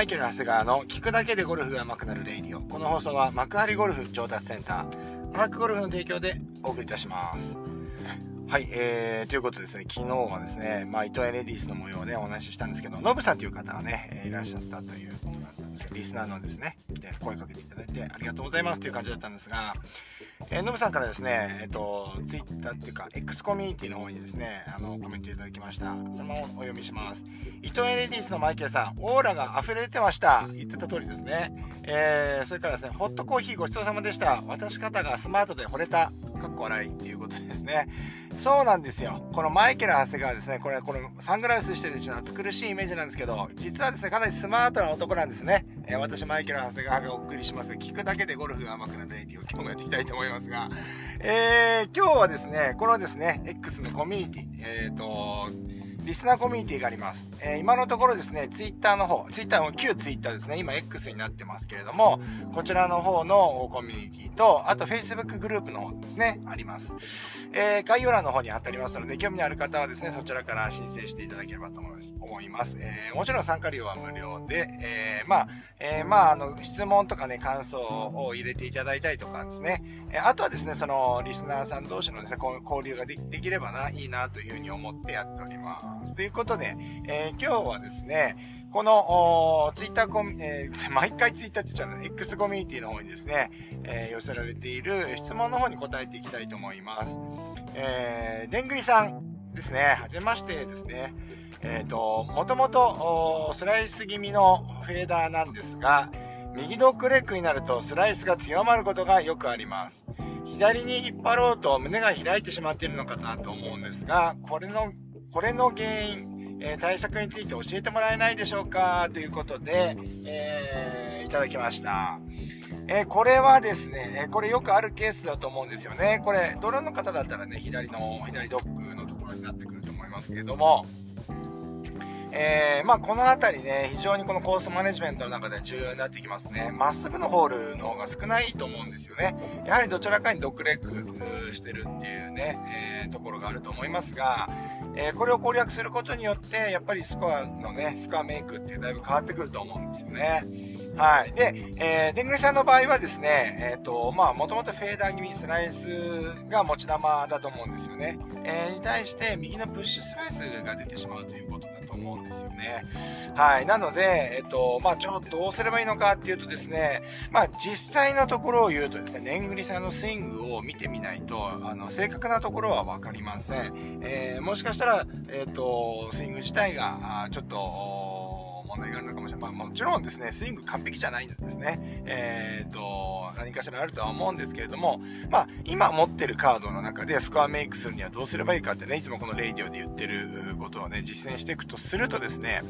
マイケル・長谷川の聞くだけでゴルフが上手くなる radio。この放送は幕張ゴルフ上達センター、アークゴルフの提供でお送りいたします。はい、えー、ということでですね、昨日はですね、まあ、伊藤園レディスの模様をね、お話ししたんですけど、ノブさんという方がね、いらっしゃったということだったんですけど、リスナーのですね、で声かけていただいてありがとうございますという感じだったんですが、えー、ノブさんからですね、えっ、ー、と、ツイッターっていうか、X コミュニティの方にですね、あの、コメントいただきました。そのままお読みします。伊藤エレディースのマイケルさん、オーラが溢れてました。言ってた通りですね。えー、それからですね、ホットコーヒーごちそうさまでした。渡し方がスマートで惚れた。かっこ笑いっていうことですね。そうなんですよ。このマイケル・長谷川ですね、これ、このサングラスしててちょっと暑苦しいイメージなんですけど、実はですね、かなりスマートな男なんですね。えー、私、マイケル・長谷川がお送りします。聞くだけでゴルフが甘くなるレイディを今日もやっていきたいと思いますが、えー、今日はですね、このですね、X のコミュニティ、えっ、ー、と、リスナーコミュニティがあります。えー、今のところですね、ツイッターの方、ツイッターも旧ツイッターですね、今 X になってますけれども、こちらの方のコミュニティと、あと Facebook グループの方ですね、あります。えー、概要欄の方に貼ってありますので、興味のある方はですね、そちらから申請していただければと思います。えー、もちろん参加料は無料で、え、まあ、え、まあ、あの、質問とかね、感想を入れていただいたりとかですね、えあとはですね、その、リスナーさん同士のですね、交流ができればな、いいなというふうに思ってやっております。ということで、えー、今日はですね、この、ツイッターコミ、えー、毎回ツイッターって言っちゃうの X コミュニティの方にですね、えー、寄せられている質問の方に答えていきたいと思います。えー、でんぐりさんですね、はじめましてですね。えっ、ー、と、もともとスライス気味のフェーダーなんですが、右ドッグレッグになるとスライスが強まることがよくあります。左に引っ張ろうと胸が開いてしまっているのかなと思うんですが、これの、これの原因、えー、対策について教えてもらえないでしょうか？ということで、えー、いただきました。えー、これはですね、えこれよくあるケースだと思うんですよね。これ、ドローンの方だったらね、左の、左ドッグのところになってくると思いますけれども、えー、まあ、この辺りね、非常にこのコースマネジメントの中で重要になってきますね。まっすぐのホールの方が少ないと思うんですよね。やはりどちらかにドッグレッグしてるっていうね、えー、ところがあると思いますが、えー、これを攻略することによって、やっぱりスコアのね、スコアメイクってだいぶ変わってくると思うんですよね。はい。で、えー、でんぐりさんの場合はですね、えっ、ー、と、まあ、もともとフェーダー気味スライスが持ち玉だと思うんですよね。えー、に対して右のプッシュスライスが出てしまうということだと思うんですよね。はい。なので、えっと、まあ、ちょっとどうすればいいのかっていうとですね、まあ、実際のところを言うとですね、ねんぐりさんのスイングを見てみないと、あの、正確なところはわかりません。えー、もしかしたら、えっと、スイング自体が、ちょっと、問題があるのかもしれない。まあ、もちろんですね、スイング完璧じゃないんですね。えっ、と、何かしらあるとは思うんですけれども、まあ、今持ってるカードの中でスコアメイクするにはどうすればいいかってね、いつもこのレイディオで言ってることをね、実践していくとするとですね、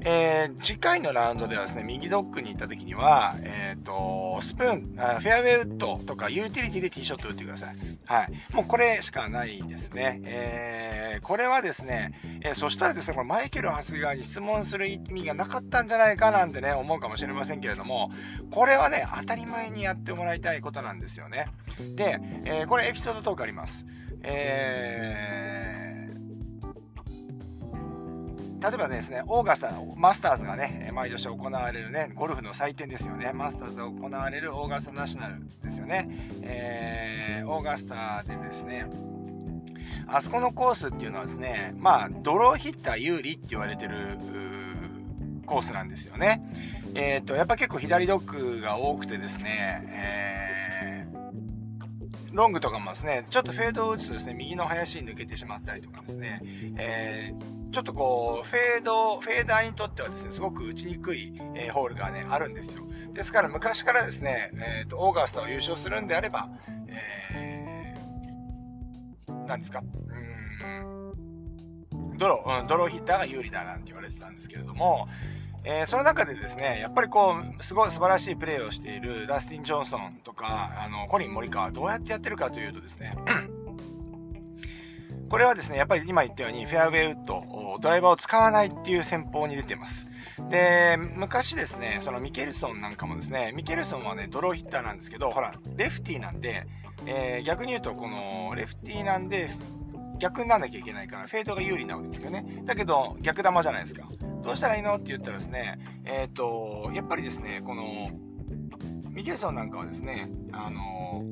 えー、次回のラウンドではですね、右ドックに行った時には、えっ、ー、と、スプーンあ、フェアウェイウッドとかユーティリティでティーショット打ってください。はい。もうこれしかないですね。えー、これはですね、えー、そしたらですね、これマイケル・ハスガーに質問する意味がなかったんじゃないかなんてね、思うかもしれませんけれども、これはね、当たり前にやってもらいたいことなんですよね。で、えー、これエピソードトークあります。えー例えばですね、オーガスタ、マスターズがね、毎年行われるね、ゴルフの祭典ですよね。マスターズが行われるオーガスタナショナルですよね。えー、オーガスタでですね、あそこのコースっていうのはですね、まあ、ドローヒッター有利って言われてるコースなんですよね。えっ、ー、と、やっぱ結構左ドッグが多くてですね、えー、ロングとかもですね、ちょっとフェードを打つとですね、右の林に抜けてしまったりとかですね、えーちょっとこう、フェード、フェーダーにとってはですね、すごく打ちにくい、えー、ホールがね、あるんですよ。ですから昔からですね、えっ、ー、と、オーガスタを優勝するんであれば、えー、何ですか？うん、ドロー、うん、ドローヒッターが有利だなんて言われてたんですけれども、えー、その中でですね、やっぱりこう、すごい素晴らしいプレーをしているダスティン・ジョンソンとか、あの、コリン・モリカはどうやってやってるかというとですね、これはですね、やっぱり今言ったようにフェアウェイウッド、ドライバーを使わないっていう戦法に出てます。で、昔ですね、そのミケルソンなんかもですね、ミケルソンはね、ドローヒッターなんですけど、ほら、レフティーなんで、えー、逆に言うと、この、レフティーなんで、逆になんなきゃいけないから、フェードが有利なわけですよね。だけど、逆玉じゃないですか。どうしたらいいの？って言ったらですね、えっ、ー、と、やっぱりですね、この、ミケルソンなんかはですね、あの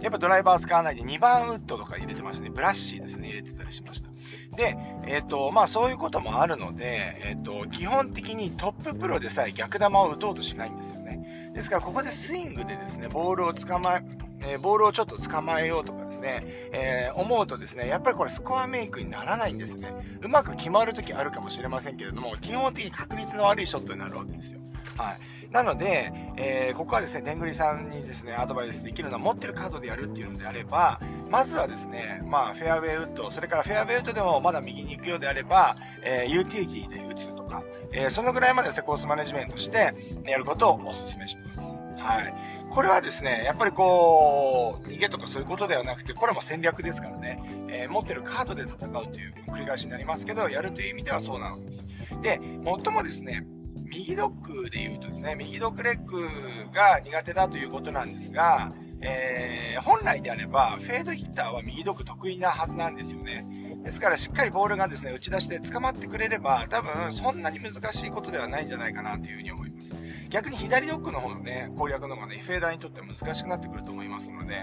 やっぱドライバー使わないで2番ウッドとか入れてましたね。ブラッシーですね、入れてたりしました。で、えっ、ー、と、まあそういうこともあるので、えっ、ー、と、基本的にトッププロでさえ逆球を打とうとしないんですよね。ですからここでスイングでですね、ボールを捕まえ、えー、ボールをちょっと捕まえようとかですね、えー、思うとですね、やっぱりこれスコアメイクにならないんですね。うまく決まるときあるかもしれませんけれども、基本的に確率の悪いショットになるわけですよ。はい。なので、えー、ここはですね、でんぐりさんにですね、アドバイスできるのは持ってるカードでやるっていうのであれば、まずはですね、まあ、フェアウェイウッド、それからフェアウェイウッドでもまだ右に行くようであれば、えー、ユーティリティで打つとか、えー、そのぐらいまでですね、コースマネジメントしてやることをお勧めします。はい。これはですね、やっぱりこう、逃げとかそういうことではなくて、これも戦略ですからね、えー、持ってるカードで戦うという繰り返しになりますけど、やるという意味ではそうなんです。で、最もですね、右ドッグで言うとですね、右ドッグレッグが苦手だということなんですが、えー、本来であれば、フェードヒッターは右ドッグ得意なはずなんですよね。ですからしっかりボールがですね、打ち出して捕まってくれれば、多分そんなに難しいことではないんじゃないかなというふうに思います。逆に左ドッグの方のね、攻略の方がね、フェーダーにとっては難しくなってくると思いますので、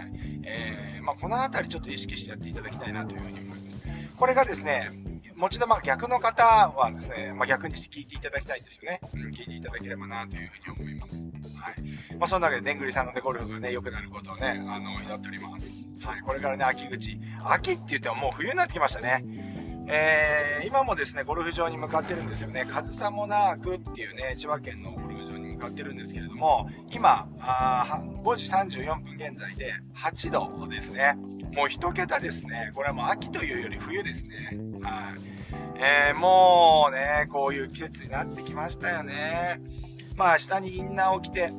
えー、まあ、この辺りちょっと意識してやっていただきたいなというふうに思います。これがですね、持ち玉逆の方はですね、まあ、逆にして聞いていただきたいんですよね。うん、聞いていただければなというふうに思います。はい。まあ、そんなわけで、でんぐりさんのね、ゴルフがね、良くなることをね、あの、祈っております。はい。これからね、秋口。秋って言ってももう冬になってきましたね。えー、今もですね、ゴルフ場に向かってるんですよね。上総モナークっていうね、千葉県の向かってるんですけれども、今、あ5時34分現在で8度ですね。もう1桁ですね。これはもう秋というより冬ですね。はい。えー、もうね、こういう季節になってきましたよね。まあ、下にインナーを着て、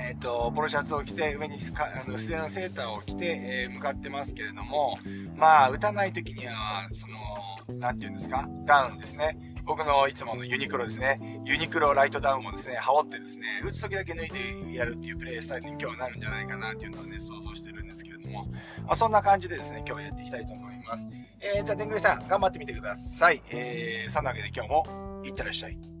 えっ、ー、と、ポロシャツを着て、上にあの薄手のセーターを着て、えー、向かってますけれども、まあ、打たない時には、その、なんて言うんですか、ダウンですね。僕のいつものユニクロですね。ユニクロライトダウンをですね、羽織ってですね、打つ時だけ脱いでやるっていうプレイスタイルに今日はなるんじゃないかなっていうのをね、想像してるんですけれども、まあ、そんな感じでですね、今日はやっていきたいと思います。えー、じゃあ、でんぐりさん、頑張ってみてください。えー、そんなわけで今日も、いってらっしゃい。